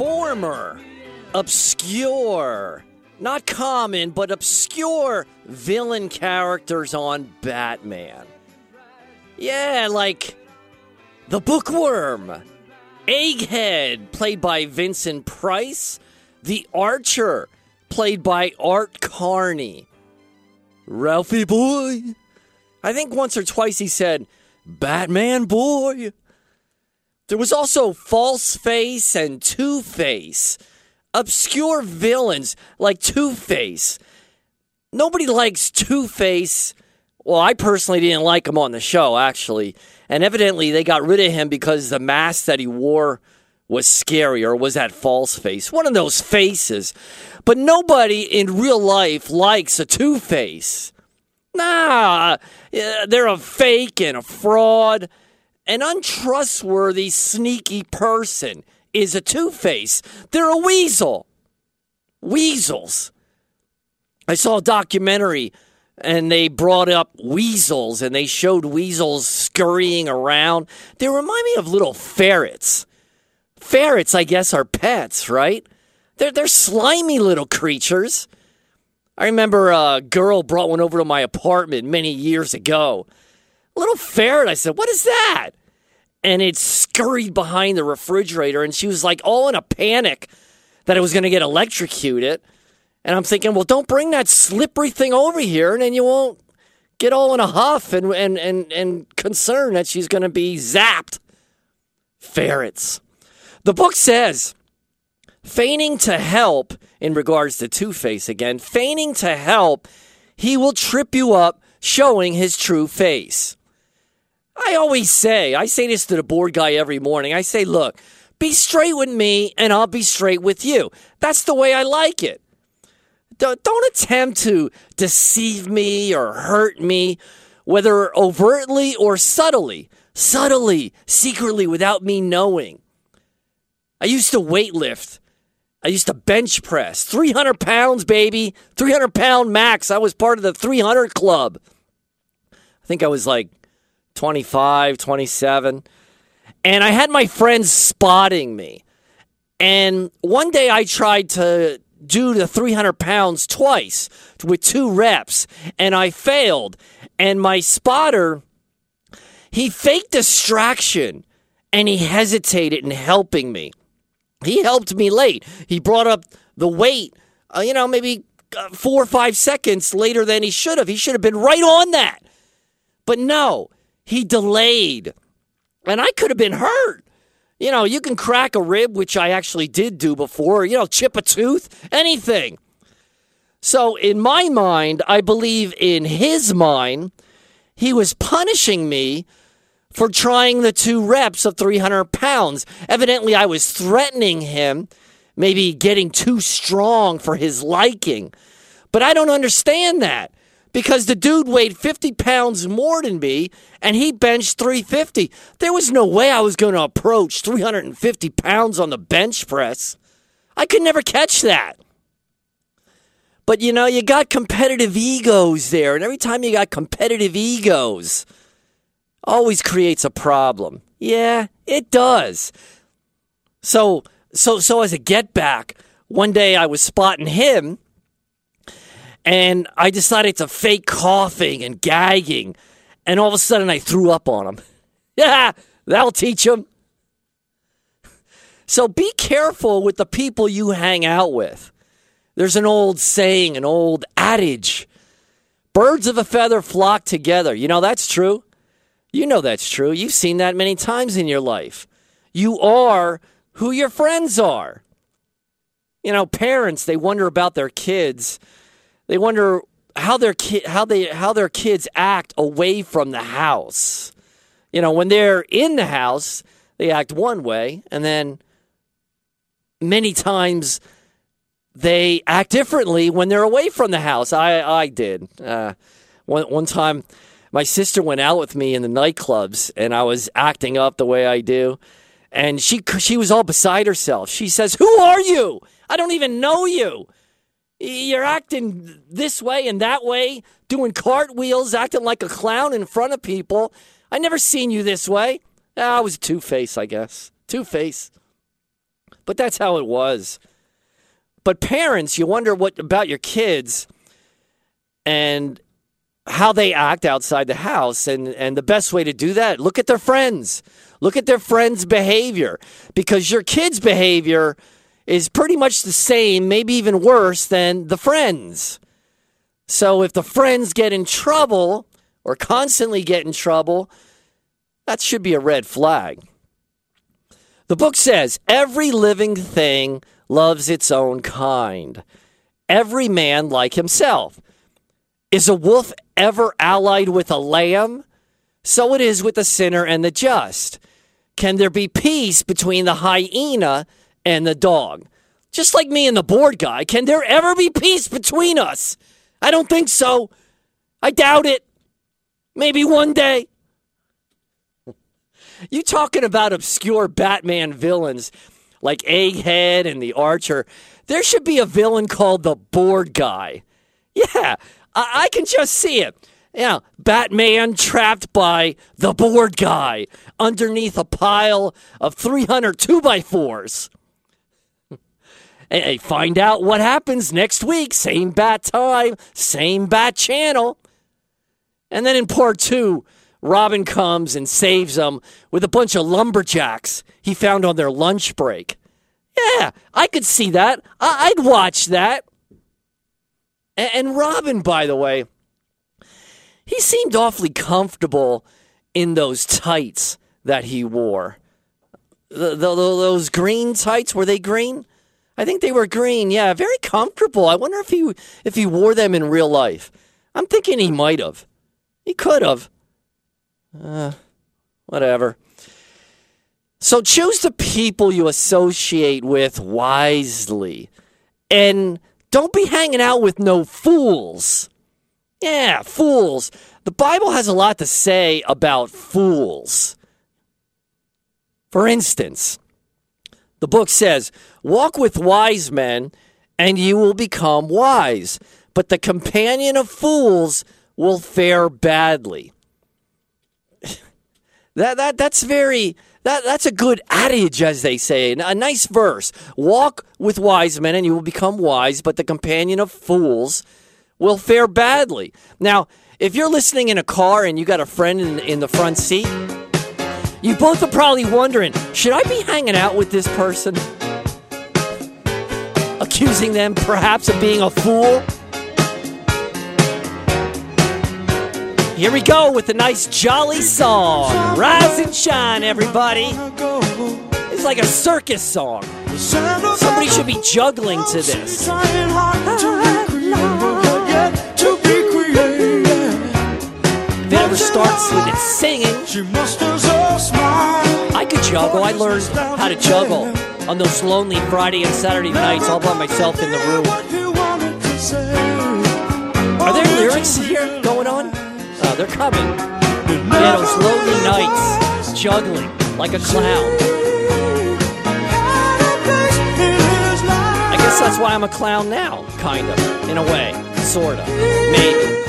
former, obscure, not common, but obscure villain characters on Batman. Yeah, like the Bookworm, Egghead, played by Vincent Price, the Archer, played by Art Carney, Ralphie Boy. I think once or twice he said, Batman Boy. There was also False Face and Two Face, obscure villains like Two Face. Nobody likes Two Face. Well, I personally didn't like him on the show, actually. And evidently, they got rid of him because the mask that he wore was scary or was that false face. One of those faces. But nobody in real life likes a Two Face. Nah, they're a fake and a fraud. An untrustworthy, sneaky person is a Two Face. They're a weasel. Weasels. I saw a documentary and they brought up weasels and they showed weasels scurrying around. They remind me of little ferrets. Ferrets, I guess, are pets, right? They're, they're slimy little creatures. I remember a girl brought one over to my apartment many years ago. A little ferret. I said, What is that? And it scurried behind the refrigerator, and she was like all in a panic that it was going to get electrocuted. And I'm thinking, well, don't bring that slippery thing over here, and then you won't get all in a huff and and and, and concerned that she's going to be zapped. Ferrets. The book says, feigning to help in regards to Two Face again, feigning to help, he will trip you up, showing his true face. I always say, I say this to the board guy every morning. I say, look, be straight with me, and I'll be straight with you. That's the way I like it. Don't attempt to deceive me or hurt me, whether overtly or subtly, subtly, secretly, without me knowing. I used to weightlift. I used to bench press. 300 pounds, baby. 300 pound max. I was part of the 300 club. I think I was like 25, 27. And I had my friends spotting me. And one day I tried to do the 300 pounds twice with two reps, and I failed. And my spotter, he faked distraction and he hesitated in helping me. He helped me late. He brought up the weight, uh, you know, maybe uh, four or five seconds later than he should have. He should have been right on that. But no, he delayed. And I could have been hurt. You know, you can crack a rib, which I actually did do before, you know, chip a tooth, anything. So, in my mind, I believe in his mind, he was punishing me for trying the two reps of 300 pounds. Evidently, I was threatening him, maybe getting too strong for his liking. But I don't understand that because the dude weighed 50 pounds more than me and he benched 350. There was no way I was going to approach 350 pounds on the bench press. I could never catch that. But you know, you got competitive egos there, and every time you got competitive egos, always creates a problem. Yeah, it does. So, so, so as a get back, one day I was spotting him and I decided to fake coughing and gagging, and all of a sudden I threw up on him. Yeah, that'll teach him. So be careful with the people you hang out with. There's an old saying, an old adage birds of a feather flock together. You know, that's true. You know that's true. You've seen that many times in your life. You are who your friends are. You know, parents, they wonder about their kids they wonder how their ki- how they how their kids act away from the house. You know, when they're in the house, they act one way, and then many times they act differently when they're away from the house. I I did uh, one one time. My sister went out with me in the nightclubs, and I was acting up the way I do, and she she was all beside herself. She says, "Who are you? I don't even know you." You're acting this way and that way, doing cartwheels, acting like a clown in front of people. I never seen you this way. Ah, I was Two Face, I guess. Two Face. but that's how it was. But parents, you wonder what about your kids and how they act outside the house and and the best way to do that, look at their friends. Look at their friends' behavior because your kids' behavior is pretty much the same, maybe even worse than the friends. So if the friends get in trouble or constantly get in trouble, that should be a red flag. The book says every living thing loves its own kind, every man like himself. Is a wolf ever allied with a lamb? So it is with the sinner and the just. Can there be peace between the hyena and the dog? Just like me and the board guy, can there ever be peace between us? I don't think so. I doubt it. Maybe one day. You talking about obscure Batman villains like Egghead and the Archer. There should be a villain called the board guy. Yeah, I, I can just see it. Yeah, Batman trapped by the board guy underneath a pile of 300 2x4s. Hey, find out what happens next week. Same bat time, same bat channel. And then in part two, Robin comes and saves them with a bunch of lumberjacks he found on their lunch break. Yeah, I could see that. I- would watch that. And Robin, by the way, he seemed awfully comfortable in those tights that he wore. The, the, those green tights were they green? I think they were green. Yeah, very comfortable. I wonder if he if he wore them in real life. I'm thinking he might have. He could have. Uh, whatever. So choose the people you associate with wisely. And don't be hanging out with no fools. Yeah, fools. The Bible has a lot to say about fools. For instance, the book says, Walk with wise men, and you will become wise, but the companion of fools will fare badly. that, that, that's very that, that's a good adage, as they say. A nice verse. Walk with wise men and you will become wise, but the companion of fools will fare badly. Now, if you're listening in a car and you got a friend in, in the front seat, you both are probably wondering should I be hanging out with this person? Accusing them perhaps of being a fool? Here we go with a nice jolly song. Rise and shine, everybody. It's like a circus song. Somebody should be juggling to this. If it ever starts with it singing, I could juggle. I learned how to juggle on those lonely Friday and Saturday nights all by myself in the room. Are there lyrics here going on? Uh, they're coming. Yeah, those lonely nights, juggling like a clown. I guess that's why I'm a clown now, kind of, in a way, sort of, maybe,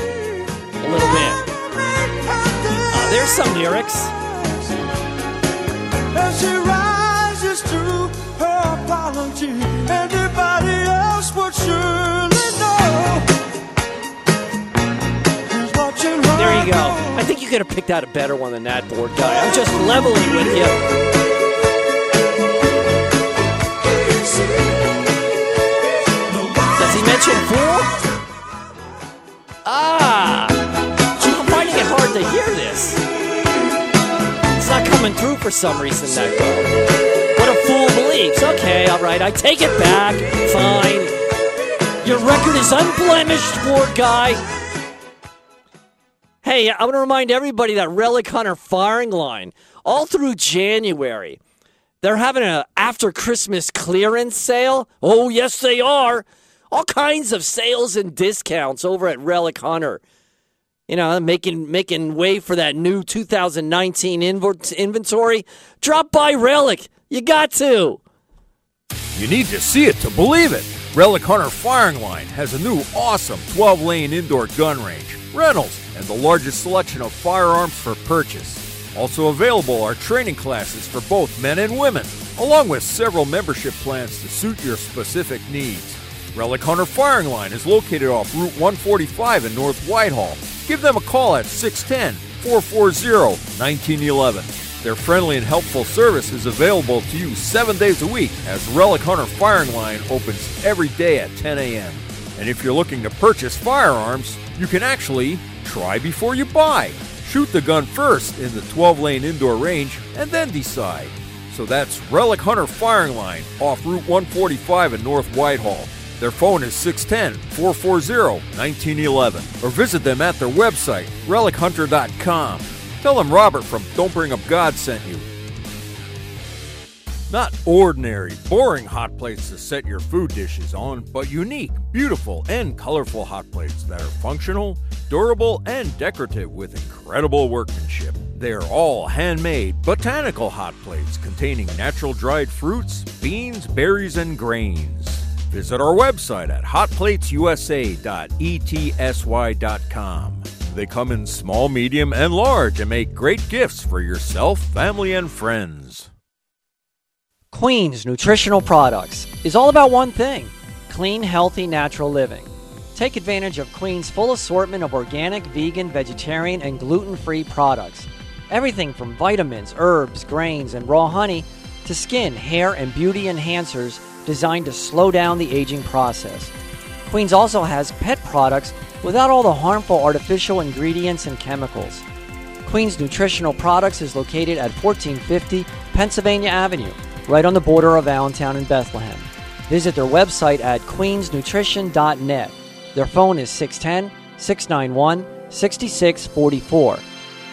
a little bit. Uh, there's some lyrics. As she rises to her apology, anybody else would surely know. There you go. I think you could have picked out a better one than that board guy. I'm just leveling with you. Does he mention fool? Ah! Coming through for some reason that well. What a fool believes. Okay, all right, I take it back. Fine. Your record is unblemished, board guy. Hey, I want to remind everybody that Relic Hunter firing line all through January. They're having an after Christmas clearance sale. Oh, yes, they are. All kinds of sales and discounts over at Relic Hunter. You know, making making way for that new 2019 inventory. Drop by Relic. You got to. You need to see it to believe it. Relic Hunter Firing Line has a new awesome 12 lane indoor gun range, rentals, and the largest selection of firearms for purchase. Also available are training classes for both men and women. along with several membership plans to suit your specific needs. Relic Hunter Firing Line is located off Route 145 in North Whitehall. Give them a call at 610 440 1911. Their friendly and helpful service is available to you seven days a week as Relic Hunter Firing Line opens every day at 10 a.m. And if you're looking to purchase firearms, you can actually try before you buy. Shoot the gun first in the 12 lane indoor range and then decide. So that's Relic Hunter Firing Line off Route 145 in North Whitehall. Their phone is 610 440 1911 or visit them at their website, relichunter.com. Tell them Robert from Don't Bring Up God sent you. Not ordinary, boring hot plates to set your food dishes on, but unique, beautiful, and colorful hot plates that are functional, durable, and decorative with incredible workmanship. They are all handmade, botanical hot plates containing natural dried fruits, beans, berries, and grains. Visit our website at hotplatesusa.etsy.com. They come in small, medium, and large and make great gifts for yourself, family, and friends. Queen's Nutritional Products is all about one thing clean, healthy, natural living. Take advantage of Queen's full assortment of organic, vegan, vegetarian, and gluten free products. Everything from vitamins, herbs, grains, and raw honey to skin, hair, and beauty enhancers designed to slow down the aging process. Queen's also has pet products without all the harmful artificial ingredients and chemicals. Queen's Nutritional Products is located at 1450 Pennsylvania Avenue, right on the border of Allentown and Bethlehem. Visit their website at queensnutrition.net. Their phone is 610 691 6644.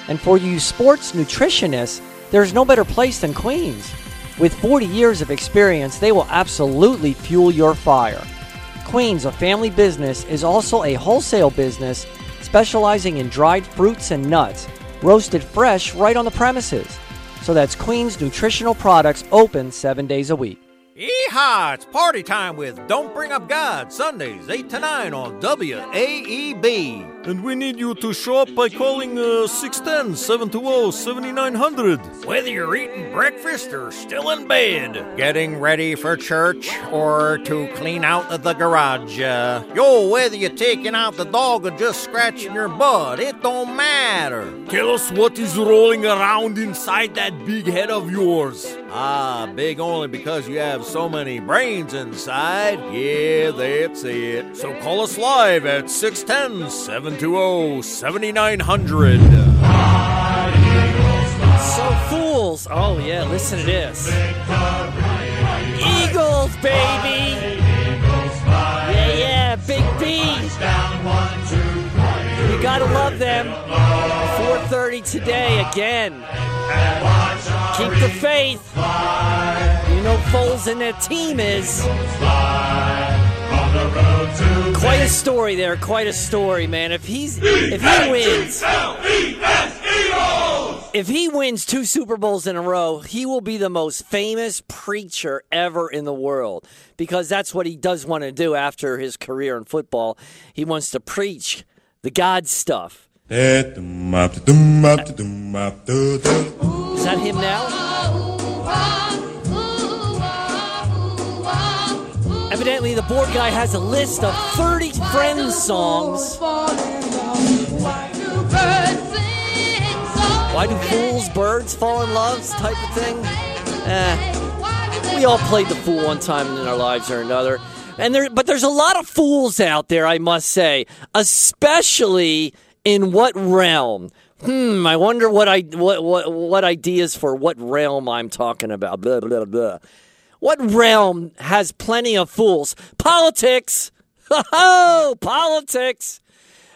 And for you sports nutritionists, there's no better place than Queens. With 40 years of experience, they will absolutely fuel your fire. Queens, a family business, is also a wholesale business specializing in dried fruits and nuts, roasted fresh right on the premises. So that's Queens Nutritional Products open seven days a week. Yeehaw! It's party time with Don't Bring Up God, Sundays, 8 to 9 on WAEB. And we need you to show up by calling uh, 610 720 7900. Whether you're eating breakfast or still in bed, getting ready for church or to clean out the garage. Uh, yo, whether you're taking out the dog or just scratching your butt, it don't matter. Tell us what is rolling around inside that big head of yours. Ah, big only because you have so many brains inside. Yeah, that's it. So call us live at 610 720 7900. So fools. Oh yeah, listen to this. Eagles, baby. Yeah, yeah, Big B. You gotta love them. 4:30 today again. Keep the faith. You know Foles and their team is. Quite a story there. Quite a story, man. If he's if he wins, if he wins two Super Bowls in a row, he will be the most famous preacher ever in the world because that's what he does want to do after his career in football. He wants to preach the God stuff. Is that him now? Evidently, the board guy has a list of 30 Friends songs. Why do fools, birds fall in love type of thing? Eh, we all played the fool one time in our lives or another. And there, but there's a lot of fools out there, I must say, especially in what realm? Hmm, I wonder what I what what what ideas for what realm I'm talking about. Blah blah blah. What realm has plenty of fools? Politics. Oh, politics.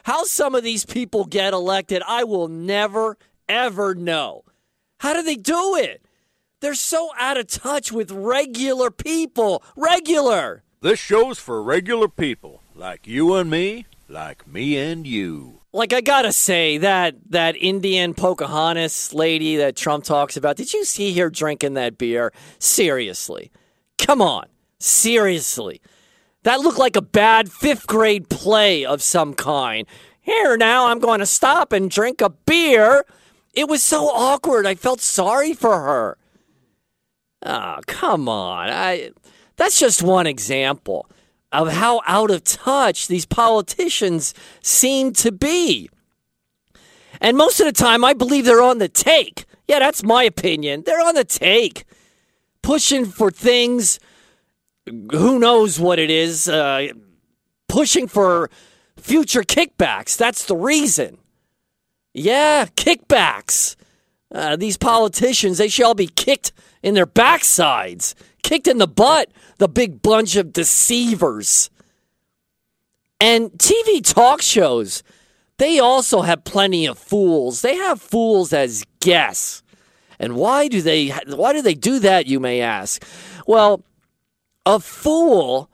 How some of these people get elected, I will never ever know. How do they do it? They're so out of touch with regular people. Regular. This show's for regular people, like you and me, like me and you. Like I gotta say that that Indian Pocahontas lady that Trump talks about. Did you see her drinking that beer? Seriously, come on, seriously. That looked like a bad fifth grade play of some kind. Here now, I'm going to stop and drink a beer. It was so awkward. I felt sorry for her. Oh, come on. I that's just one example of how out of touch these politicians seem to be. And most of the time I believe they're on the take. Yeah, that's my opinion. They're on the take. Pushing for things who knows what it is, uh, pushing for future kickbacks. That's the reason. Yeah, kickbacks. Uh, these politicians, they shall be kicked in their backsides, kicked in the butt, the big bunch of deceivers. And TV talk shows, they also have plenty of fools. They have fools as guests. And why do they why do they do that, you may ask? Well, a fool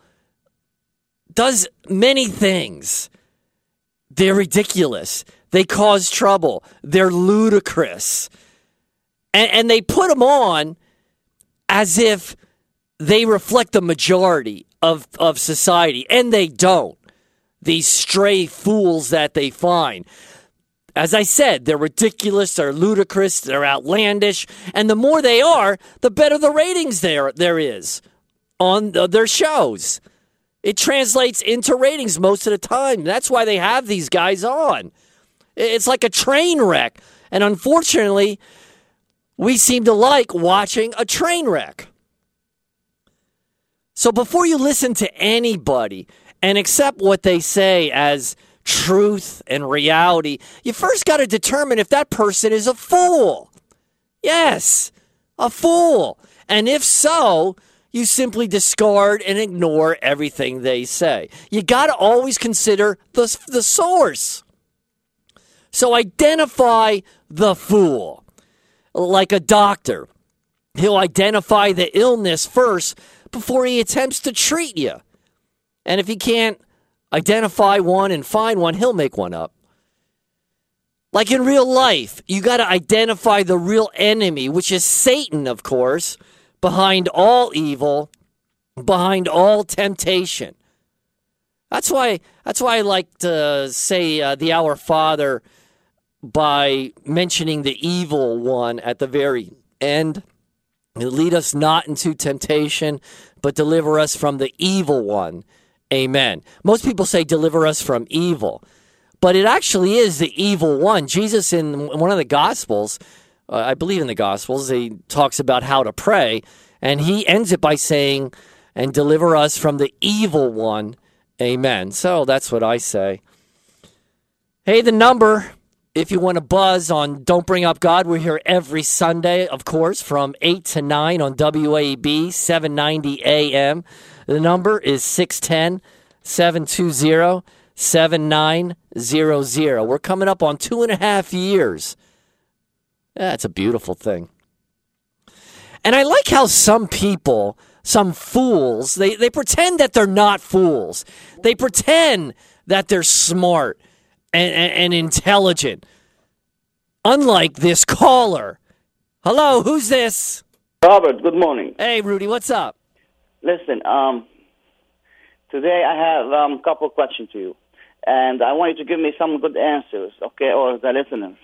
does many things. They're ridiculous. They cause trouble. They're ludicrous. And, and they put them on as if they reflect the majority of, of society, and they don't. These stray fools that they find. As I said, they're ridiculous, they're ludicrous, they're outlandish, and the more they are, the better the ratings there there is on their shows. It translates into ratings most of the time. That's why they have these guys on. It's like a train wreck. And unfortunately, we seem to like watching a train wreck. So before you listen to anybody and accept what they say as truth and reality, you first got to determine if that person is a fool. Yes, a fool. And if so, you simply discard and ignore everything they say. You got to always consider the, the source. So identify the fool. Like a doctor, he'll identify the illness first before he attempts to treat you. And if he can't identify one and find one, he'll make one up. Like in real life, you got to identify the real enemy, which is Satan, of course, behind all evil, behind all temptation. That's why. That's why I like to say uh, the Our Father by mentioning the evil one at the very end. Lead us not into temptation, but deliver us from the evil one. Amen. Most people say deliver us from evil, but it actually is the evil one. Jesus, in one of the Gospels, uh, I believe in the Gospels, he talks about how to pray, and he ends it by saying, and deliver us from the evil one. Amen. So that's what I say. Hey, the number if you want to buzz on Don't Bring Up God, we're here every Sunday, of course, from 8 to 9 on WAEB 790 AM. The number is 610 720 7900. We're coming up on two and a half years. That's a beautiful thing. And I like how some people, some fools, they, they pretend that they're not fools. They pretend that they're smart and, and, and intelligent. Unlike this caller. Hello, who's this? Robert, good morning. Hey, Rudy, what's up? Listen, um, today I have um, a couple questions to you, and I want you to give me some good answers, okay, or the listeners.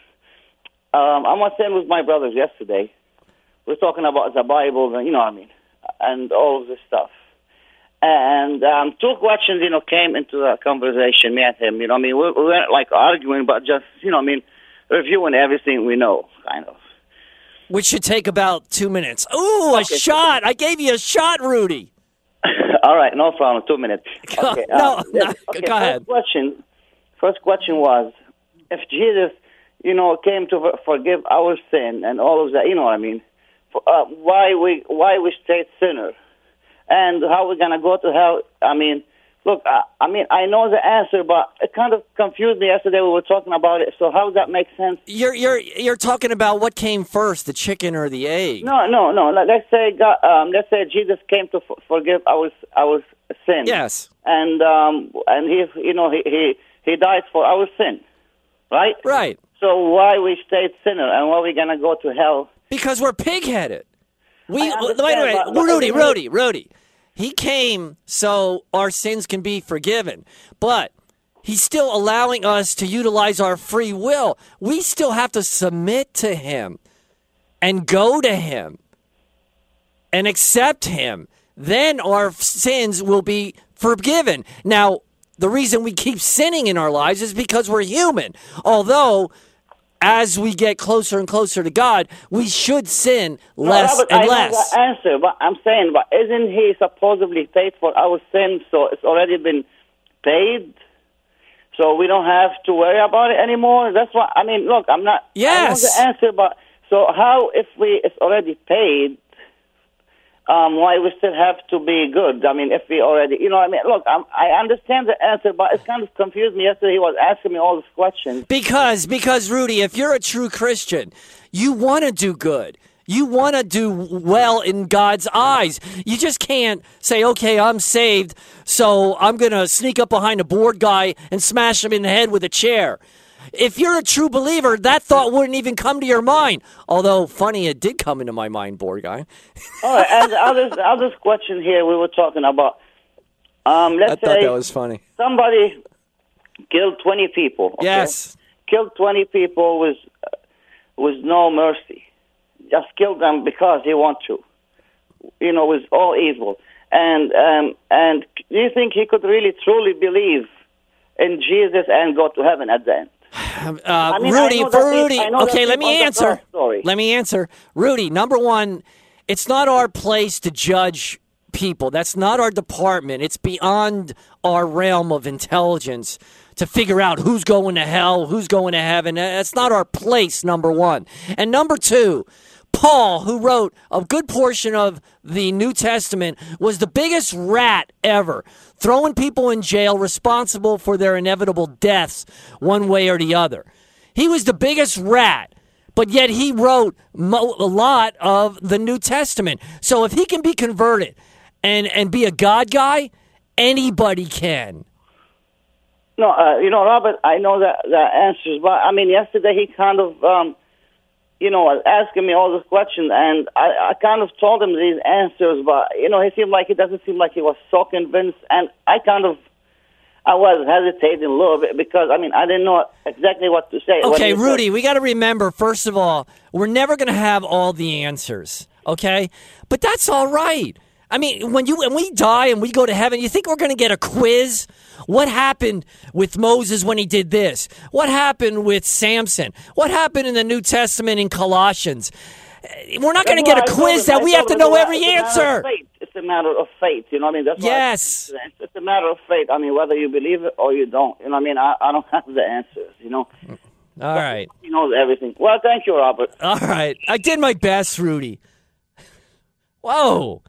Um, I was saying with my brothers yesterday, we are talking about the Bible, you know what I mean, and all of this stuff. And um, two questions, you know, came into the conversation, me and him. You know, I mean, we, we weren't like arguing, but just, you know, I mean, reviewing everything we know, kind of. Which should take about two minutes. Ooh, a okay. shot! I gave you a shot, Rudy. All right, no problem. Two minutes. Okay, no, uh, no okay, go ahead. First question. First question was, if Jesus, you know, came to forgive our sin and all of that, you know what I mean? Uh, why we why we stayed sinners? And how we're going to go to hell. I mean, look, I, I, mean, I know the answer, but it kind of confused me yesterday. We were talking about it. So how does that make sense? You're you're you're talking about what came first, the chicken or the egg? No, no, no. Let's say God, um, let's say Jesus came to f- forgive our our sin. Yes. And um, and he, you know, he he he died for our sin, right? Right. So why we stayed sinner and why we gonna go to hell? Because we're pig-headed. We wait, wait, wait, Rudy, Rudy, Rudy. He came so our sins can be forgiven, but he's still allowing us to utilize our free will. We still have to submit to him and go to him. and accept Him, then our sins will be forgiven. Now, the reason we keep sinning in our lives is because we're human. Although, as we get closer and closer to God, we should sin less Robert, and I less. know the answer, but I'm saying, but isn't he supposedly paid for our sins? So it's already been paid. So we don't have to worry about it anymore. That's what I mean. Look, I'm not. Yes. I know the answer, but so how if we it's already paid? Um, why we still have to be good? I mean, if we already, you know, I mean, look, I'm, I understand the answer, but it's kind of confused me yesterday. He was asking me all these questions. Because, because Rudy, if you're a true Christian, you want to do good. You want to do well in God's eyes. You just can't say, okay, I'm saved, so I'm going to sneak up behind a board guy and smash him in the head with a chair. If you're a true believer, that thought wouldn't even come to your mind. Although, funny, it did come into my mind, guy. All right, and the other, the other question here we were talking about. Um, let's I thought say that was funny. somebody killed 20 people. okay? Yes. Killed 20 people with, with no mercy. Just killed them because he want to. You know, with all evil. And, um, and do you think he could really truly believe in Jesus and go to heaven at the end? Uh, mean, Rudy, for it- Rudy. I Okay, let me answer. Let me answer. Rudy, number one, it's not our place to judge people. That's not our department. It's beyond our realm of intelligence to figure out who's going to hell, who's going to heaven. That's not our place, number one. And number two, Paul, who wrote a good portion of the New Testament, was the biggest rat ever, throwing people in jail responsible for their inevitable deaths one way or the other. He was the biggest rat, but yet he wrote mo- a lot of the New Testament. So if he can be converted and, and be a God guy, anybody can. No, uh, you know, Robert, I know that the answers, but I mean, yesterday he kind of, um, you know, asking me all these questions, and I, I kind of told him these answers, but, you know, he seemed like, he doesn't seem like he was so convinced, and I kind of, I was hesitating a little bit because, I mean, I didn't know exactly what to say. Okay, he said- Rudy, we got to remember, first of all, we're never going to have all the answers, okay? But that's all right. I mean, when you when we die and we go to heaven, you think we're going to get a quiz? What happened with Moses when he did this? What happened with Samson? What happened in the New Testament in Colossians? Eh, We're not going to get a I quiz that we have to know every it's a matter of answer. It's a matter of faith, you know what I mean? That's I- Yes. it's it's a matter of faith. I mean, whether you believe it or you don't, you know what I mean? I, I don't have the answers, you know? All right. He knows everything. Well, thank you, Robert. All right. I did my best, Rudy. Whoa.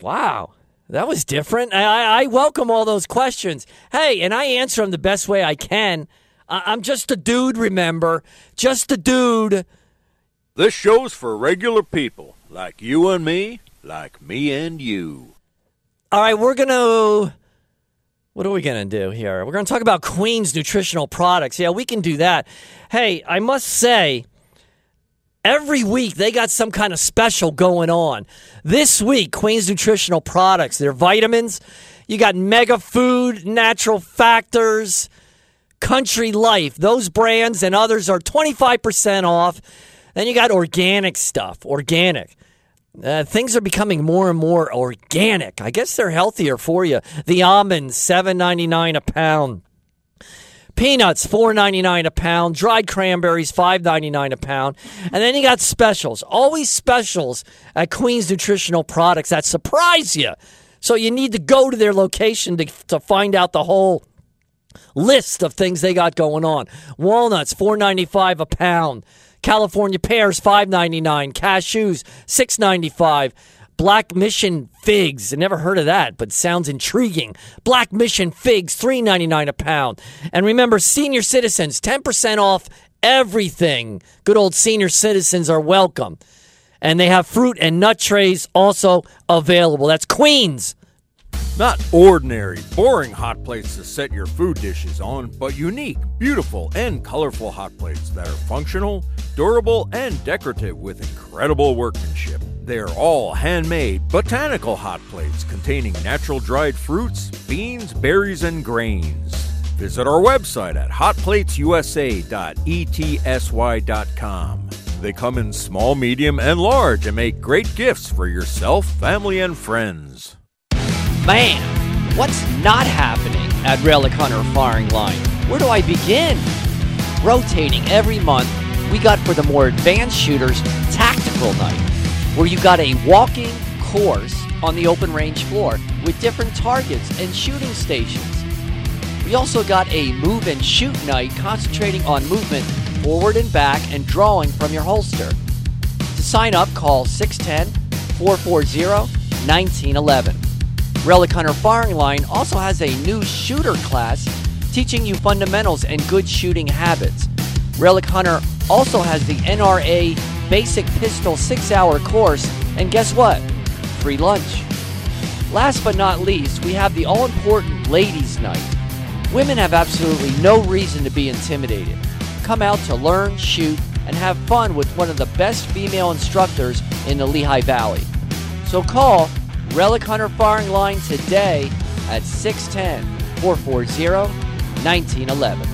Wow. That was different. I, I- welcome all those questions. Hey, and I answer them the best way I can. I, I'm just a dude, remember? Just a dude. This show's for regular people, like you and me, like me and you. All right, we're going to. What are we going to do here? We're going to talk about Queen's nutritional products. Yeah, we can do that. Hey, I must say, every week they got some kind of special going on. This week, Queen's nutritional products, their vitamins, you got Mega Food, Natural Factors, Country Life. Those brands and others are 25% off. Then you got organic stuff, organic. Uh, things are becoming more and more organic. I guess they're healthier for you. The almonds, seven ninety nine a pound. Peanuts, four ninety nine a pound. Dried cranberries, five ninety nine a pound. And then you got specials. Always specials at Queen's Nutritional Products that surprise you. So you need to go to their location to, to find out the whole list of things they got going on. Walnuts, four ninety five a pound. California pears, five ninety nine. Cashews, six ninety five. Black Mission figs. I never heard of that, but sounds intriguing. Black Mission figs, three ninety nine a pound. And remember, senior citizens, ten percent off everything. Good old senior citizens are welcome. And they have fruit and nut trays also available. That's Queens. Not ordinary, boring hot plates to set your food dishes on, but unique, beautiful, and colorful hot plates that are functional, durable, and decorative with incredible workmanship. They are all handmade, botanical hot plates containing natural dried fruits, beans, berries, and grains. Visit our website at hotplatesusa.etsy.com. They come in small, medium, and large and make great gifts for yourself, family, and friends. Man, what's not happening at Relic Hunter Firing Line? Where do I begin? Rotating every month, we got for the more advanced shooters Tactical Night, where you got a walking course on the open range floor with different targets and shooting stations. We also got a move and shoot night concentrating on movement forward and back and drawing from your holster. To sign up, call 610 440 1911. Relic Hunter Firing Line also has a new shooter class teaching you fundamentals and good shooting habits. Relic Hunter also has the NRA Basic Pistol 6 hour course, and guess what? Free lunch. Last but not least, we have the all important Ladies' Night. Women have absolutely no reason to be intimidated. Come out to learn, shoot, and have fun with one of the best female instructors in the Lehigh Valley. So call Relic Hunter Firing Line today at 610 440 1911.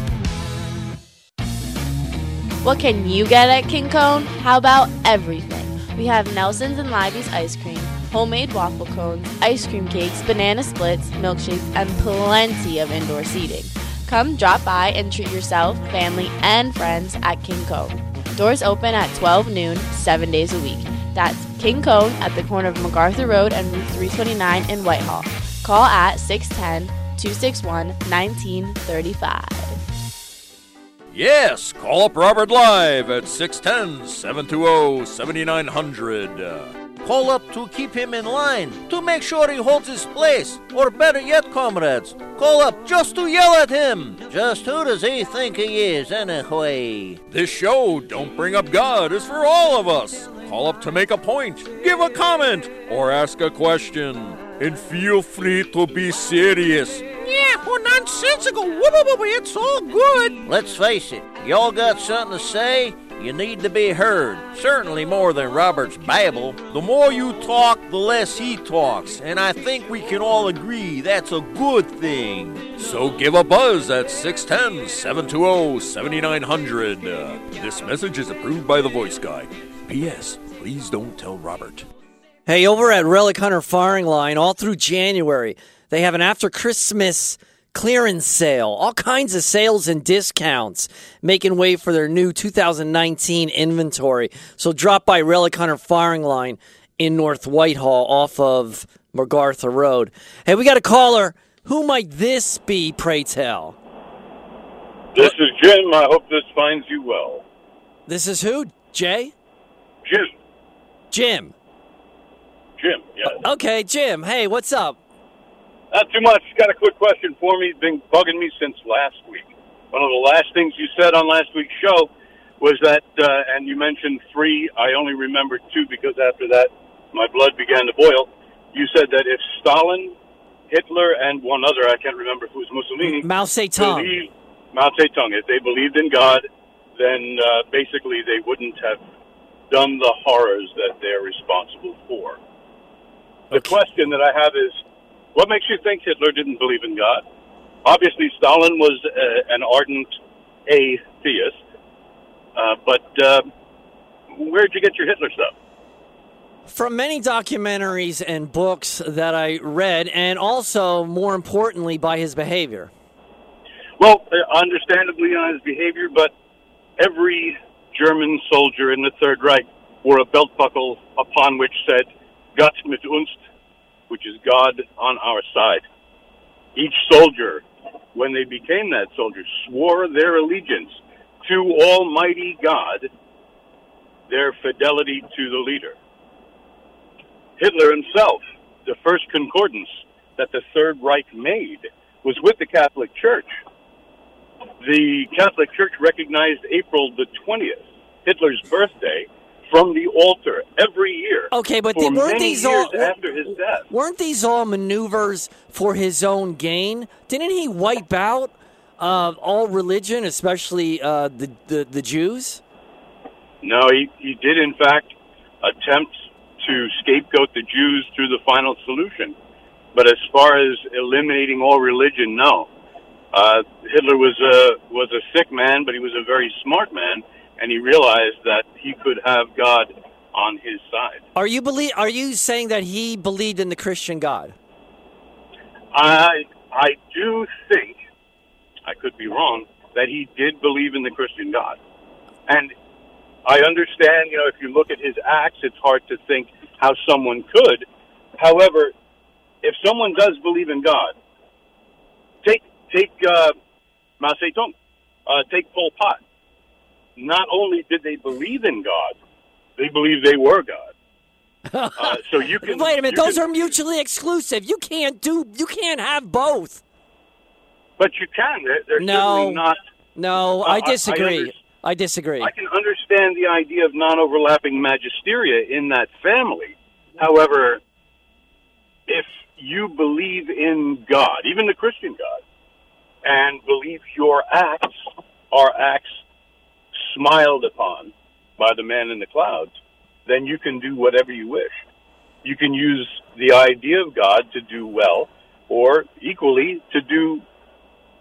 What can you get at King Cone? How about everything? We have Nelson's and Libby's ice cream, homemade waffle cones, ice cream cakes, banana splits, milkshakes, and plenty of indoor seating. Come drop by and treat yourself, family, and friends at King Cone. Doors open at 12 noon, seven days a week. That's King Cone at the corner of MacArthur Road and Route 329 in Whitehall. Call at 610 261 1935. Yes, call up Robert live at 610 720 7900. Call up to keep him in line, to make sure he holds his place. Or better yet, comrades, call up just to yell at him. Just who does he think he is, anyway? This show, Don't Bring Up God, is for all of us. Call up to make a point, give a comment, or ask a question. And feel free to be serious. Yeah, or nonsensical. It's all good. Let's face it, y'all got something to say? You need to be heard. Certainly more than Robert's babble. The more you talk, the less he talks. And I think we can all agree that's a good thing. So give a buzz at 610 720 7900. Uh, This message is approved by the voice guy. P.S. Please don't tell Robert. Hey, over at Relic Hunter Firing Line, all through January, they have an after Christmas clearance sale. All kinds of sales and discounts, making way for their new 2019 inventory. So drop by Relic Hunter Firing Line in North Whitehall off of MacArthur Road. Hey, we got a caller. Who might this be, pray tell? This is Jim. I hope this finds you well. This is who? Jay? Jim. Jim. Jim, yes. Okay, Jim. Hey, what's up? Not too much. Got a quick question for me. Been bugging me since last week. One of the last things you said on last week's show was that, uh, and you mentioned three. I only remembered two because after that, my blood began to boil. You said that if Stalin, Hitler, and one other, I can't remember it was Mussolini, Mao Zedong. believed, Mao Zedong, if they believed in God, then uh, basically they wouldn't have done the horrors that they're responsible for. The question that I have is, what makes you think Hitler didn't believe in God? Obviously, Stalin was uh, an ardent atheist, uh, but uh, where'd you get your Hitler stuff? From many documentaries and books that I read, and also, more importantly, by his behavior. Well, uh, understandably on his behavior, but every German soldier in the Third Reich wore a belt buckle upon which said Gott mit uns, which is God on our side. Each soldier, when they became that soldier, swore their allegiance to Almighty God, their fidelity to the leader. Hitler himself, the first concordance that the Third Reich made was with the Catholic Church. The Catholic Church recognized April the 20th, Hitler's birthday, from the altar every year. Okay, but they, weren't these all after his death. weren't these all maneuvers for his own gain? Didn't he wipe out uh, all religion, especially uh, the, the the Jews? No, he, he did, in fact, attempt to scapegoat the Jews through the final solution. But as far as eliminating all religion, no. Uh, Hitler was a was a sick man, but he was a very smart man, and he realized that he could have God on his side. Are you believe? Are you saying that he believed in the Christian God? I I do think I could be wrong that he did believe in the Christian God, and I understand. You know, if you look at his acts, it's hard to think how someone could. However, if someone does believe in God, take take uh, Mao Zedong, uh, take Pol Pot. Not only did they believe in God, they believed they were God. Uh, so you can Wait a minute. Those can- are mutually exclusive. You can't do. You can't have both. but you can. They're, they're No. not. No, I- I I disagree. under- I disagree. I can understand the idea of non-overlapping magisteria in that family. However, if you believe in God, even the Christian God, and believe your acts are acts smiled upon by the man in the clouds, then you can do whatever you wish. You can use the idea of God to do well, or equally to do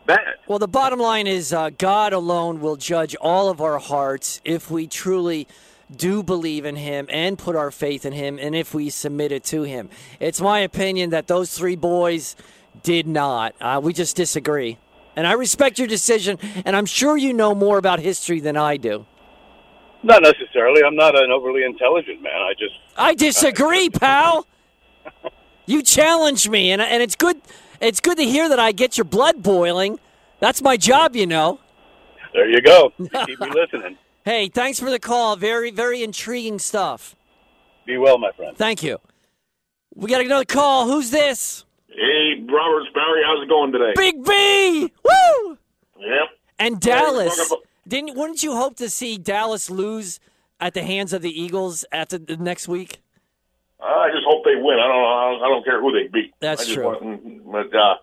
bad. Well, the bottom line is uh, God alone will judge all of our hearts if we truly do believe in Him and put our faith in Him and if we submit it to Him. It's my opinion that those three boys did not. Uh, we just disagree. And I respect your decision, and I'm sure you know more about history than I do. Not necessarily. I'm not an overly intelligent man. I just I disagree, pal. You challenge me, and, and it's good. It's good to hear that I get your blood boiling. That's my job, you know. there you go. You keep me listening. Hey, thanks for the call. Very, very intriguing stuff. Be well, my friend. Thank you. We got another call. Who's this? Hey, Roberts, Barry, how's it going today? Big B. Woo! Yep. And Dallas. about- Didn't? Wouldn't you hope to see Dallas lose at the hands of the Eagles at the, next week? I just hope they win. I don't. I don't, I don't care who they beat. That's I true. Want, but uh,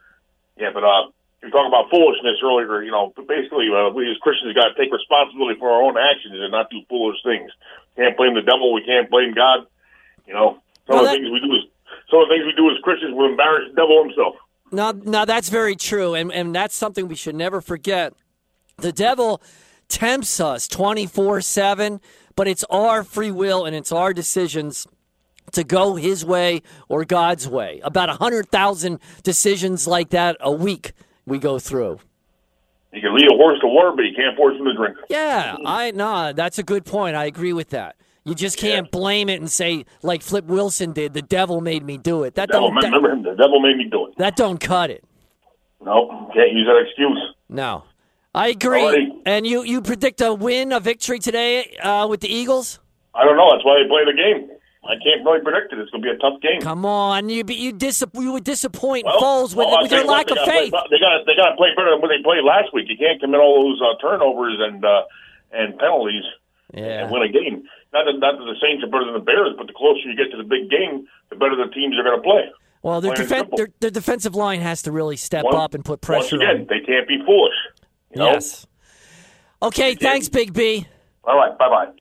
yeah, but uh, you're talking about foolishness earlier. You know, basically, uh, we as Christians got to take responsibility for our own actions and not do foolish things. Can't blame the devil. We can't blame God. You know, some Well, of the that- things we do is some of the things we do as Christians will embarrass the devil himself. Now, now that's very true, and and that's something we should never forget. The devil tempts us twenty four seven, but it's our free will and it's our decisions to go His way or God's way. About a hundred thousand decisions like that a week we go through. You can lead a horse to water, but you can't force him to drink. Yeah, I no, that's a good point. I agree with that. You just can't blame it and say like Flip Wilson did. The devil made me do it. That Devil, don't that, remember him? The devil made me do it. that don't cut it. No, can't use that excuse. No, I agree. Alrighty. And you you predict a win, a victory today uh, with the Eagles? I don't know. That's why they play the game. I can't really predict it. It's going to be a tough game. Come on, you be, you dis- you would disappoint Well, Foles with, well, with your what, lack of gotta play- faith. they got they got to play better than what they played last week. You can't commit all those uh, turnovers and uh, and penalties Yeah. and win a game. Not that, not that the Saints are better than the Bears, but the closer you get to the big game, the better the teams are going to play. Well, their, defen- their their defensive line has to really step Once- up and put pressure Once again, on. they can't be foolish. You know? Yes. Okay, thanks, Big B. All right. Bye bye.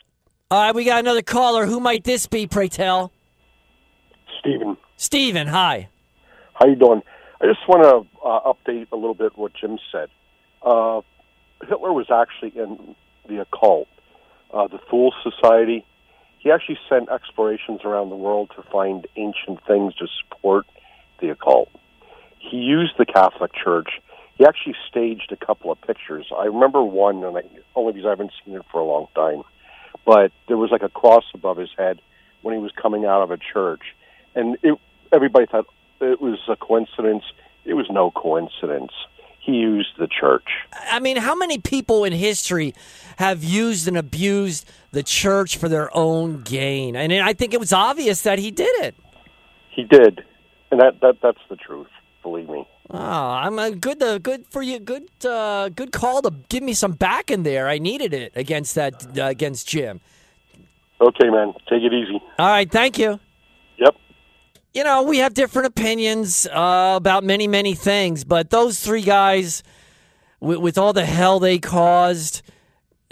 All right, we got another caller. Who might this be? Pray tell. Stephen, Steven, hi. how you doing? I just want to uh, update a little bit what Jim said. Uh, Hitler was actually in the occult, uh, the Thule Society. He actually sent explorations around the world to find ancient things to support the occult. He used the Catholic Church. He actually staged a couple of pictures. I remember one, and I, only because I haven't seen it for a long time. But there was like a cross above his head when he was coming out of a church, and it, everybody thought it was a coincidence. It was no coincidence. He used the church. I mean, how many people in history have used and abused the church for their own gain? And I think it was obvious that he did it. He did, and that, that that's the truth. Believe me. Oh, I'm a good, uh, good for you. Good, uh, good call to give me some back in there. I needed it against that, uh, against Jim. Okay, man. Take it easy. All right, thank you. You know, we have different opinions uh, about many, many things, but those three guys, with, with all the hell they caused,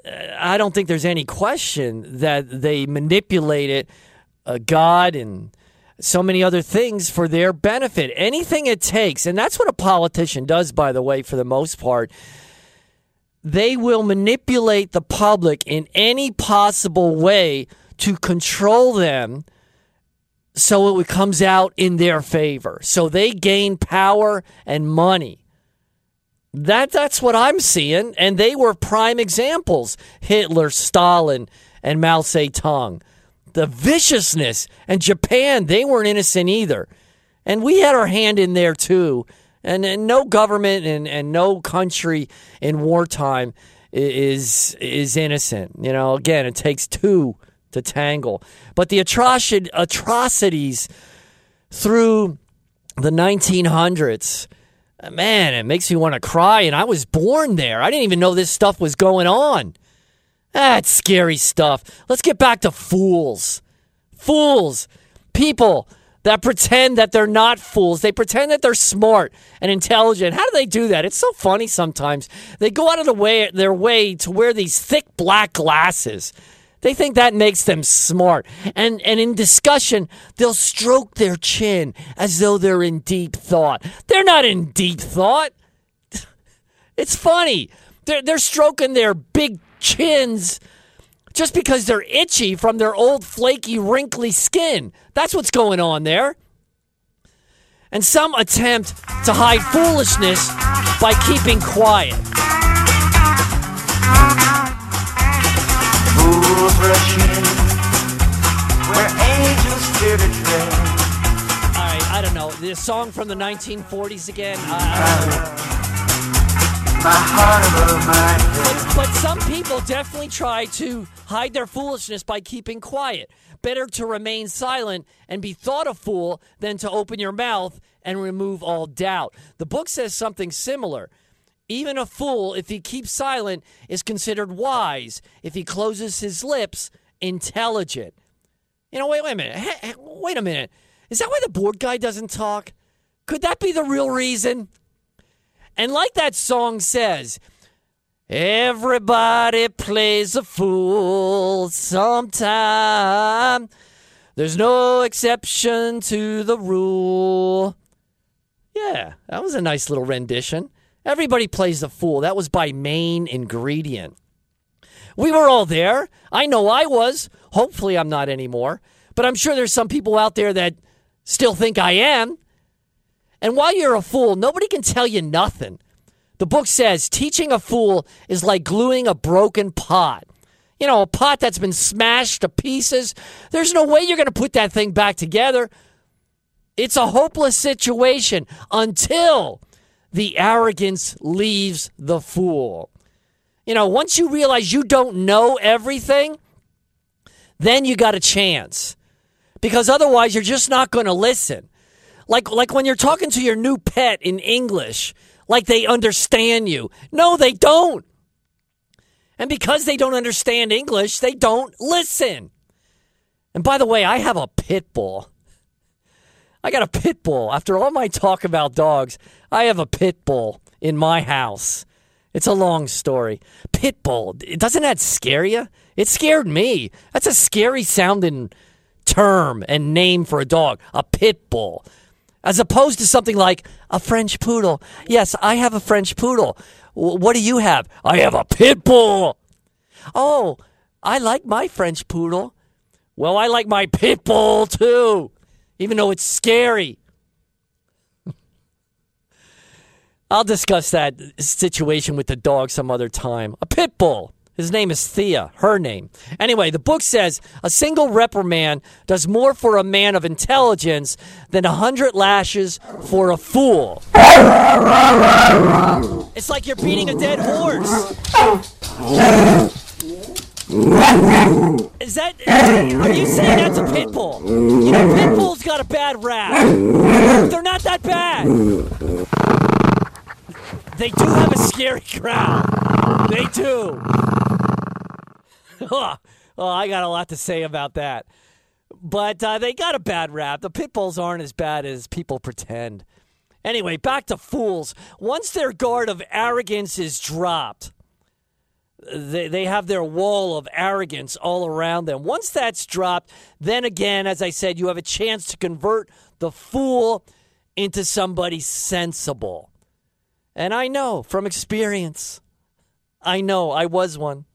uh, I don't think there's any question that they manipulated uh, God and so many other things for their benefit. Anything it takes, and that's what a politician does, by the way, for the most part. they will manipulate the public in any possible way to control them so it comes out in their favor. So they gain power and money. That that's what I'm seeing, and they were prime examples. Hitler, Stalin, and Mao Zedong. The viciousness and Japan, they weren't innocent either. And we had our hand in there too. And, and no government and, and no country in wartime is is innocent. You know, again, it takes two to tangle. But the atrocities through the 1900s, man, it makes me want to cry. And I was born there. I didn't even know this stuff was going on. That's scary stuff. Let's get back to fools. Fools. People that pretend that they're not fools. They pretend that they're smart and intelligent. How do they do that? It's so funny sometimes. They go out of the way their way to wear these thick black glasses. They think that makes them smart. And and in discussion, they'll stroke their chin as though they're in deep thought. They're not in deep thought. It's funny. They're they're stroking their big chins just because they're itchy from their old flaky, wrinkly skin. That's what's going on there. And some attempt to hide foolishness by keeping quiet. Fools rush where angels fear to tread. All right, I don't know. This song from the 1940s again. Uh, I, my heart above my head. But, but some people definitely try to hide their foolishness by keeping quiet. Better to remain silent and be thought a fool than to open your mouth and remove all doubt. The book says something similar. Even a fool, if he keeps silent, is considered wise. If he closes his lips, intelligent. You know, wait, wait a minute. Hey, wait a minute. Is that why the board guy doesn't talk? Could that be the real reason? And like that song says, everybody plays a fool sometime. There's no exception to the rule. Yeah, that was a nice little rendition. Everybody plays the fool. That was by Main Ingredient. We were all there. I know I was. Hopefully, I'm not anymore. But I'm sure there's some people out there that still think I am. And while you're a fool, nobody can tell you nothing. The book says teaching a fool is like gluing a broken pot. You know, a pot that's been smashed to pieces. There's no way you're going to put that thing back together. It's a hopeless situation until the arrogance leaves the fool. You know, once you realize you don't know everything, then you got a chance. Because otherwise, you're just not going to listen. Like like when you're talking to your new pet in English, like they understand you. No, they don't. And because they don't understand English, they don't listen. And by the way, I have a pit bull. I got a pit bull. After all my talk about dogs, I have a pit bull in my house. It's a long story. Pit bull. Doesn't that scare you? It scared me. That's a scary sounding term and name for a dog. A pit bull as opposed to something like a French poodle. Yes, I have a French poodle. what do you have? I have a pit bull. Oh, I like my French poodle. Well, I like my pit bull too, even though it's scary. I'll discuss that situation with the dog some other time. A pit bull. His name is Thea, her name. Anyway, the book says a single reprimand does more for a man of intelligence than a hundred lashes for a fool. It's like you're beating a dead horse. Is that? Are you saying that's a pit bull? You know, pit bulls got a bad rap. They're not that bad. They do have a scary crowd. They do. oh, I got a lot to say about that. But uh, they got a bad rap. The pit bulls aren't as bad as people pretend. Anyway, back to fools. Once their guard of arrogance is dropped, they, they have their wall of arrogance all around them. Once that's dropped, then again, as I said, you have a chance to convert the fool into somebody sensible. And I know from experience I know, I was one.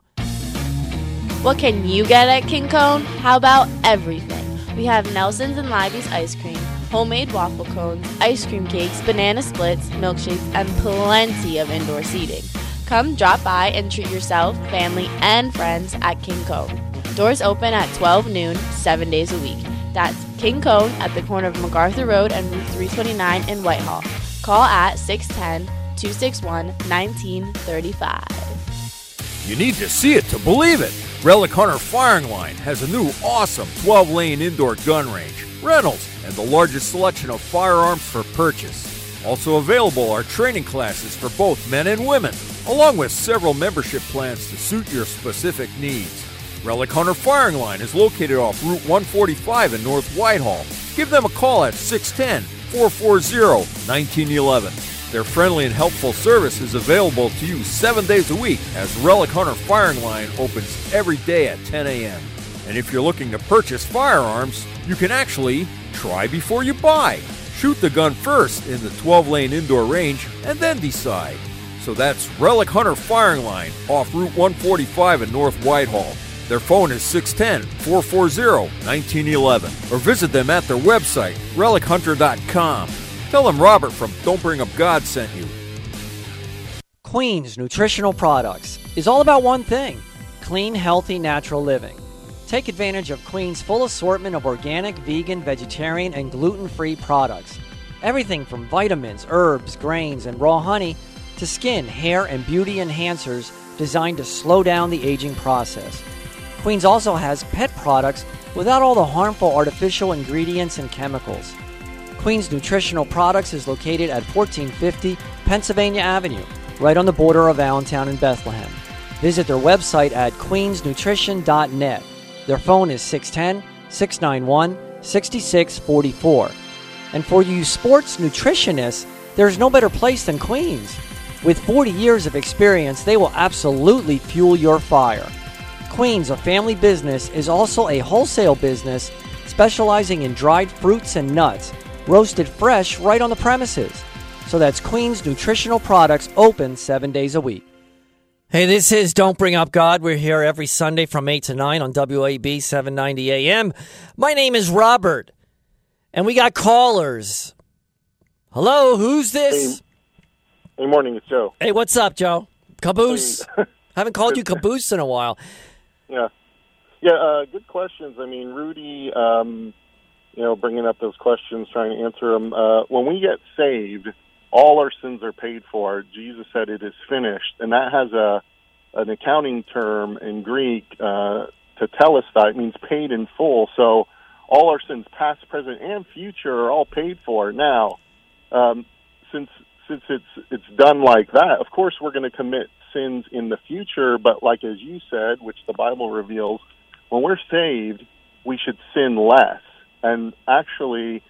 What can you get at King Cone? How about everything? We have Nelson's and Libby's ice cream, homemade waffle cones, ice cream cakes, banana splits, milkshakes, and plenty of indoor seating. Come drop by and treat yourself, family, and friends at King Cone. Doors open at 12 noon, seven days a week. That's King Cone at the corner of MacArthur Road and Route 329 in Whitehall. Call at 610 261 1935. You need to see it to believe it. Relic Hunter Firing Line has a new awesome 12 lane indoor gun range, rentals, and the largest selection of firearms for purchase. Also available are training classes for both men and women, along with several membership plans to suit your specific needs. Relic Hunter Firing Line is located off Route 145 in North Whitehall. Give them a call at 610 440 1911. Their friendly and helpful service is available to you seven days a week as Relic Hunter Firing Line opens every day at 10 a.m. And if you're looking to purchase firearms, you can actually try before you buy. Shoot the gun first in the 12 lane indoor range and then decide. So that's Relic Hunter Firing Line off Route 145 in North Whitehall. Their phone is 610 440 1911 or visit them at their website, relichunter.com. Tell them Robert from Don't Bring Up God sent you. Queen's Nutritional Products is all about one thing clean, healthy, natural living. Take advantage of Queen's full assortment of organic, vegan, vegetarian, and gluten free products. Everything from vitamins, herbs, grains, and raw honey to skin, hair, and beauty enhancers designed to slow down the aging process. Queen's also has pet products without all the harmful artificial ingredients and chemicals. Queen's Nutritional Products is located at 1450 Pennsylvania Avenue, right on the border of Allentown and Bethlehem. Visit their website at queensnutrition.net. Their phone is 610 691 6644. And for you sports nutritionists, there's no better place than Queens. With 40 years of experience, they will absolutely fuel your fire. Queens, a family business, is also a wholesale business specializing in dried fruits and nuts, roasted fresh right on the premises. So that's Queens Nutritional Products open seven days a week. Hey, this is Don't Bring Up God. We're here every Sunday from 8 to 9 on WAEB 790 AM. My name is Robert, and we got callers. Hello, who's this? Hey, morning, it's Joe. Hey, what's up, Joe? Caboose. Haven't called you Caboose in a while. Yeah, yeah. Uh, good questions. I mean, Rudy, um, you know, bringing up those questions, trying to answer them. Uh, when we get saved, all our sins are paid for. Jesus said it is finished, and that has a an accounting term in Greek uh, to tell us that it means paid in full. So all our sins, past, present, and future, are all paid for. Now, um, since since it's it's done like that, of course we're going to commit sins in the future. But like as you said, which the Bible reveals, when we're saved, we should sin less. And actually,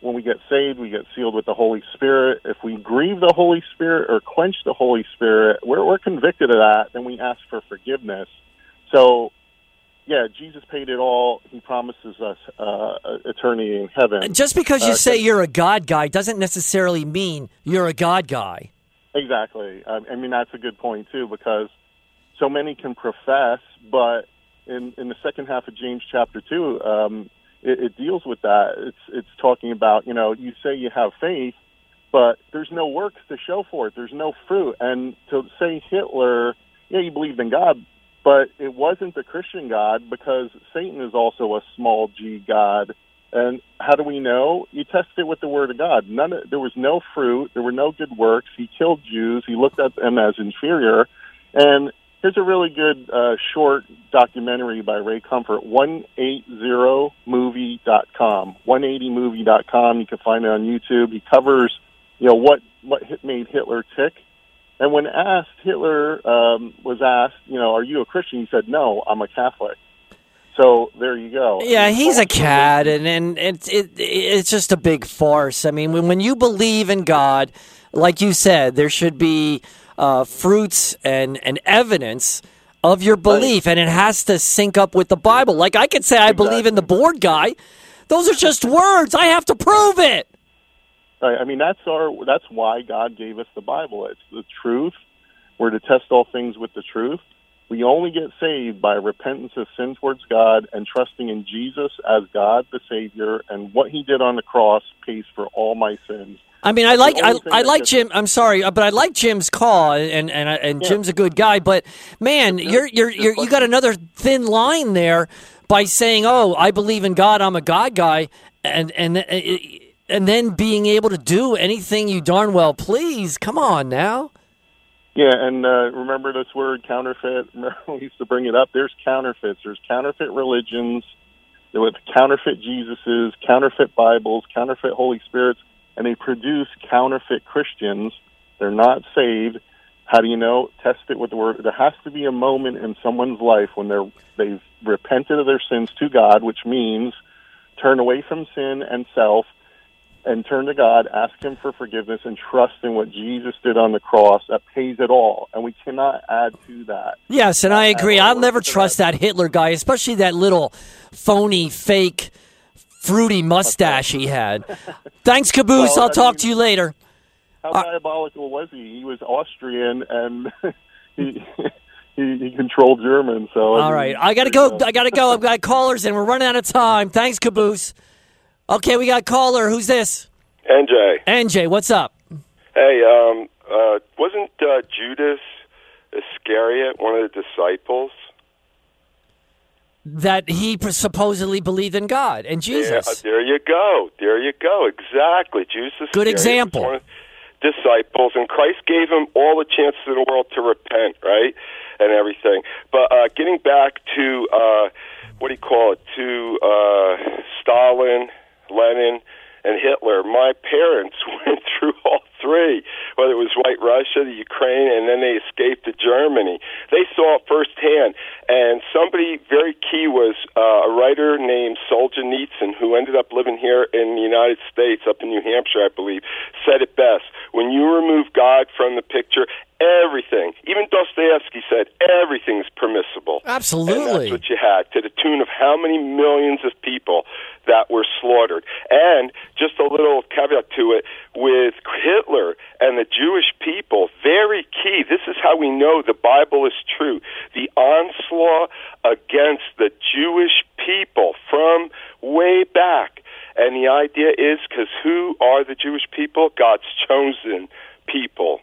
when we get saved, we get sealed with the Holy Spirit. If we grieve the Holy Spirit or quench the Holy Spirit, we're, we're convicted of that. Then we ask for forgiveness. So yeah, Jesus paid it all. He promises us uh, eternity in heaven. Just because you Uh, say you're a God guy doesn't necessarily mean you're a God guy. Exactly. I, I mean, that's a good point too, because so many can profess, but in in the second half of James chapter two, um, it, it deals with that. It's it's talking about you know you say you have faith, but there's no works to show for it. There's no fruit. And to say Hitler, yeah, you believed in God, but it wasn't the Christian God because Satan is also a small g God. And how do we know? You test it with the Word of God. None. Of, there was no fruit. There were no good works. He killed Jews. He looked at them as inferior. And here's a really good uh, short documentary by Ray Comfort. 180movie.com. 180movie.com. You can find it on YouTube. He covers, you know, what what made Hitler tick. And when asked, Hitler um, was asked, you know, are you a Christian? He said, no, I'm a Catholic. So there you go. Yeah, he's a cad, and and it's it, it's just a big farce. I mean, when when you believe in God, like you said, there should be uh, fruits and and evidence of your belief, and it has to sync up with the Bible. Like I could say, I believe in the board guy. Those are just words. I have to prove it. Right. I mean, that's our. That's why God gave us the Bible. It's the truth we're to test all things with the truth. We only get saved by repentance of sin towards God and trusting in Jesus as God the Savior and what He did on the cross pays for all my sins. I mean, I like I, I like Jim. I'm sorry, uh, but I like Jim's call, and and and yeah. Jim's a good guy. But man, you're you're, you're you got another thin line there by saying, "Oh, I believe in God. I'm a God guy," and and uh, and then being able to do anything you darn well please. Come on now. Yeah, and uh, remember this word counterfeit. Remember we used to bring it up. There's counterfeits. There's counterfeit religions with counterfeit Jesuses, counterfeit Bibles, counterfeit Holy Spirits, and they produce counterfeit Christians. They're not saved. How do you know? Test it with the word. There has to be a moment in someone's life when they're they've repented of their sins to God, which means turn away from sin and self and turn to God, ask Him for forgiveness, and trust in what Jesus did on the cross. That pays it all, and we cannot add to that. Yes, and I agree. I'll never trust that. that Hitler guy, especially that little phony, fake, fruity mustache he had. Thanks, Caboose. Well, I'll I talk mean, to you later. How uh, diabolical was he? He was Austrian, and he. He, he, controlled German. So all right, I gotta go. I gotta go. I've got callers, and we're running out of time. Thanks, Caboose. Okay, we got caller. Who's this? NJ. NJ, what's up? Hey, um, uh, wasn't uh, Judas Iscariot one of the disciples? That he supposedly believed in God and Jesus. Yeah, there you go. There you go. Exactly. Judas Iscariot Good example. disciples, and Christ gave him all the chances in the world to repent, right, and everything. But uh, getting back to uh, what do you call it? To uh, Stalin Lenin, and Hitler. My parents went through all three, whether it was White Russia, the Ukraine, and then they escaped to Germany. They saw it firsthand. And somebody very key was uh, a writer named Solzhenitsyn, who ended up living here in the United States, up in New Hampshire, I believe, said it best. When you remove God from the picture, everything, even Dostoevsky said, everything's permissible. Absolutely. And that's what you had, to the tune of how many millions of people that were slaughtered. And just a little caveat to it with Hitler and the Jewish people, very key. This is how we know the Bible is true. The onslaught against the Jewish people from way back. And the idea is because who are the Jewish people? God's chosen people.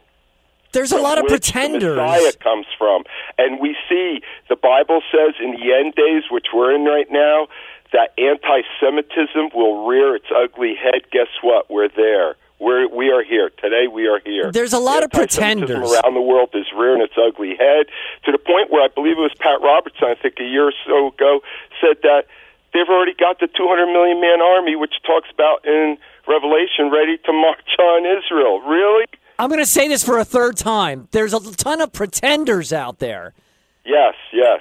There's a lot of pretenders. The Messiah comes from, and we see the Bible says in the end days, which we're in right now, that anti-Semitism will rear its ugly head. Guess what? We're there. We're, we are here. Today we are here. There's a lot of pretenders. around the world is rearing its ugly head to the point where I believe it was Pat Robertson, I think a year or so ago, said that they've already got the 200 million man army, which talks about in Revelation, ready to march on Israel. Really? I'm going to say this for a third time. There's a ton of pretenders out there. Yes, yes.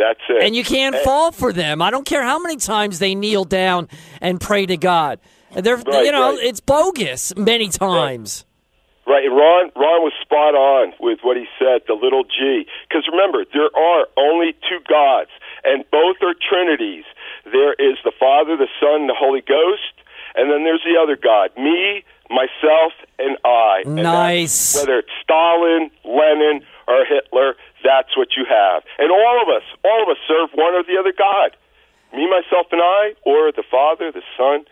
That's it. And you can't and, fall for them. I don't care how many times they kneel down and pray to God. They're, right, you know, right. it's bogus many times. Right. right. Ron, Ron was spot on with what he said, the little g. Because remember, there are only two gods, and both are trinities. There is the Father, the Son, the Holy Ghost, and then there's the other God, me, myself, and I. Nice. And whether it's Stalin, Lenin, or Hitler, that's what you have. And all of us, all of us serve one or the other God. Me, myself, and I, or the Father, the Son,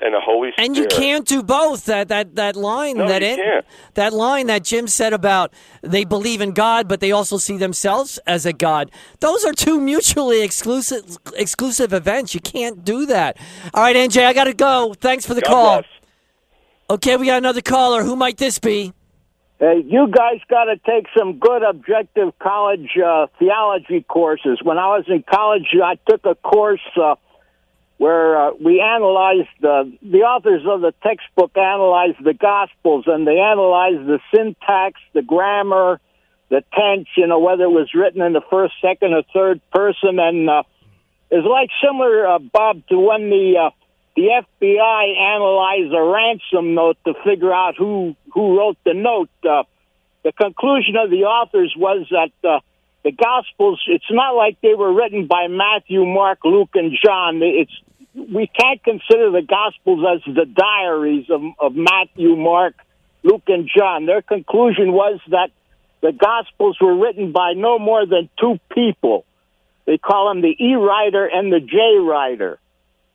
and the Holy Spirit. And you can't do both. That that that line no, that you can't. that line that Jim said about they believe in God, but they also see themselves as a God. Those are two mutually exclusive exclusive events. You can't do that. All right, NJ, I got to go. Thanks for the God call. Bless. Okay, we got another caller. Who might this be? Hey, you guys got to take some good objective college uh, theology courses. When I was in college, I took a course uh, where uh, we analyzed the the authors of the textbook analyzed the Gospels and they analyzed the syntax, the grammar, the tense. You know whether it was written in the first, second, or third person, and uh, it's like similar, uh, Bob, to when the uh, the FBI analyzed a ransom note to figure out who who wrote the note. Uh, the conclusion of the authors was that uh, the Gospels. It's not like they were written by Matthew, Mark, Luke, and John. It's we can't consider the Gospels as the diaries of, of Matthew, Mark, Luke, and John. Their conclusion was that the Gospels were written by no more than two people. They call them the E writer and the J writer.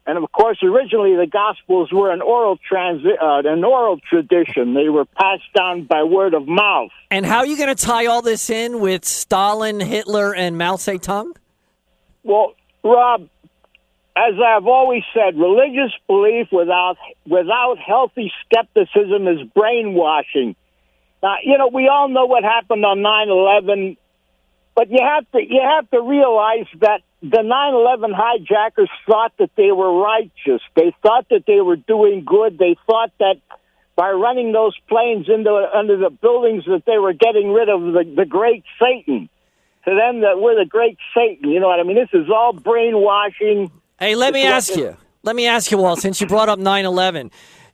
And of course, originally the Gospels were an oral transi- uh, an oral tradition. They were passed down by word of mouth. And how are you going to tie all this in with Stalin, Hitler, and Mao Zedong? Well, Rob, as I've always said, religious belief without without healthy skepticism is brainwashing. Now, you know, we all know what happened on 9/11, but you have to you have to realize that the 9/11 hijackers thought that they were righteous. They thought that they were doing good. They thought that by running those planes into under the buildings that they were getting rid of the, the great Satan. To them, that we're the great Satan. You know what I mean? This is all brainwashing. Hey, let me It's ask you. Let me ask you, Walt, since you brought up 9 11,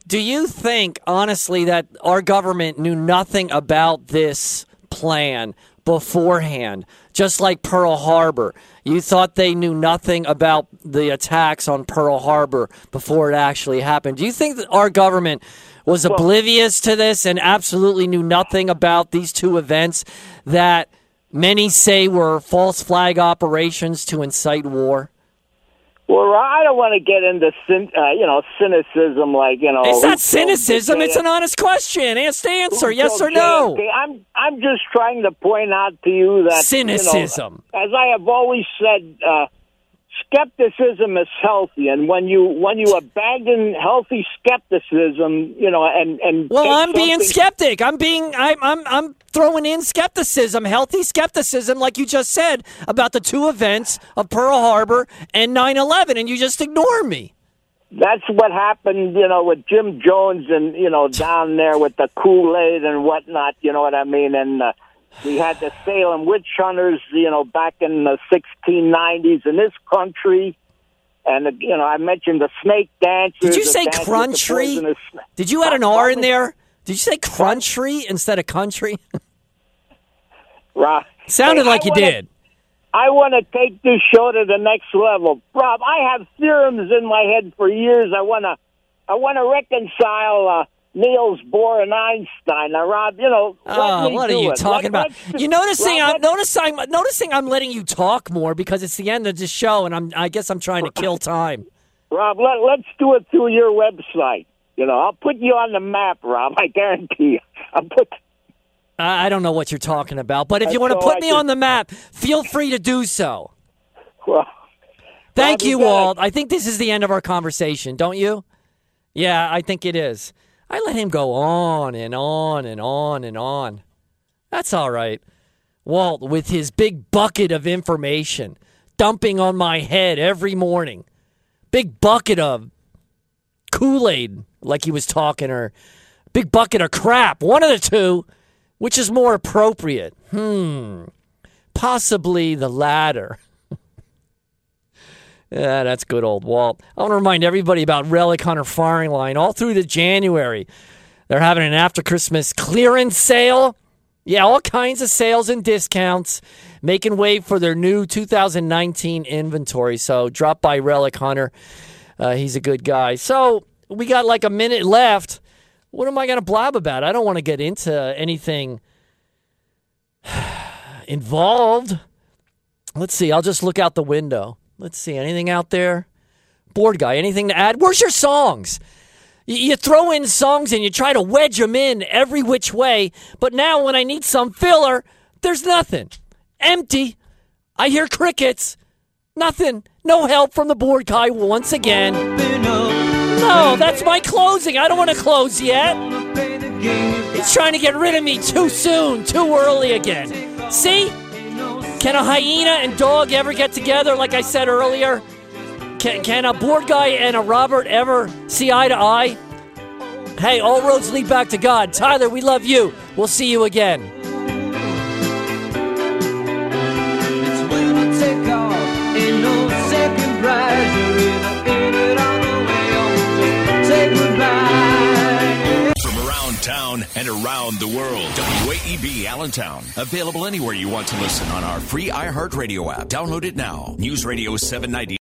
do you think, honestly, that our government knew nothing about this plan beforehand, just like Pearl Harbor? You thought they knew nothing about the attacks on Pearl Harbor before it actually happened. Do you think that our government was oblivious to this and absolutely knew nothing about these two events that many say were false flag operations to incite war? Well, I don't want to get into cyn- uh, you know cynicism, like you know. It's not cynicism. It's an honest question. Ask the answer. Yes or no. I'm I'm just trying to point out to you that you know, Cynicism. as I have always said, uh, skepticism is healthy, and when you when you abandon healthy skepticism, you know, and and Well, I'm being skeptic. I'm being. I'm. I'm. I'm throwing in skepticism, healthy skepticism, like you just said about the two events of Pearl Harbor and 9/11, and you just ignore me. That's what happened, you know, with Jim Jones and you know down there with the Kool Aid and whatnot. You know what I mean? And uh, we had the Salem witch hunters, you know, back in the 1690s in this country. And you know, I mentioned the snake dancers. Did you say dance with the cruntry? poisonous sna- Did you add an R in there? Did you say cruntry instead of country? Rob, Sounded Hey, like I you wanna- did. I want to take this show to the next level, Rob. I have theorems in my head for years. I want to, I want to reconcile uh, Niels Bohr and Einstein. Now, Rob, you know, Oh, what are you it. talking about? You noticing? Rob, I'm noticing. I'm Noticing. I'm letting you talk more because it's the end of the show, and I'm. I guess I'm trying to kill time. Rob, let, let's do it through your website. You know, I'll put you on the map, Rob. I guarantee you. I'll put. I I don't know what you're talking about, but if you want to put I me can- on the map, feel free to do so. Well, Thank Rob, you, Walt. I think this is the end of our conversation, don't you? Yeah, I think it is. I let him go on and on and on and on. That's all right. Walt, with his big bucket of information dumping on my head every morning, big bucket of Kool Aid, like he was talking, or big bucket of crap. One of the two, which is more appropriate? Hmm. Possibly the latter. Yeah, that's good old Walt. I want to remind everybody about Relic Hunter Firing Line all through the January. They're having an after Christmas clearance sale. Yeah, all kinds of sales and discounts, making way for their new 2019 inventory. So drop by Relic Hunter. Uh, he's a good guy. So we got like a minute left. What am I going to blab about? I don't want to get into anything involved. Let's see. I'll just look out the window. Let's see. Anything out there? Board guy, anything to add? Where's your songs? You throw in songs and you try to wedge them in every which way, but now when I need some filler, there's nothing. Empty. I hear crickets. Nothing. No help from the board guy once again. No, that's my closing. I don't want to close yet. He's trying to get rid of me too soon, too early again. See? Can a hyena and dog ever get together, like I said earlier? Can, can a board guy and a Robert ever see eye to eye? Hey, all roads lead back to God. Tyler, we love you. We'll see you again. And around the world. WAEB Allentown. Available anywhere you want to listen on our free iHeartRadio app. Download it now. News Radio 790.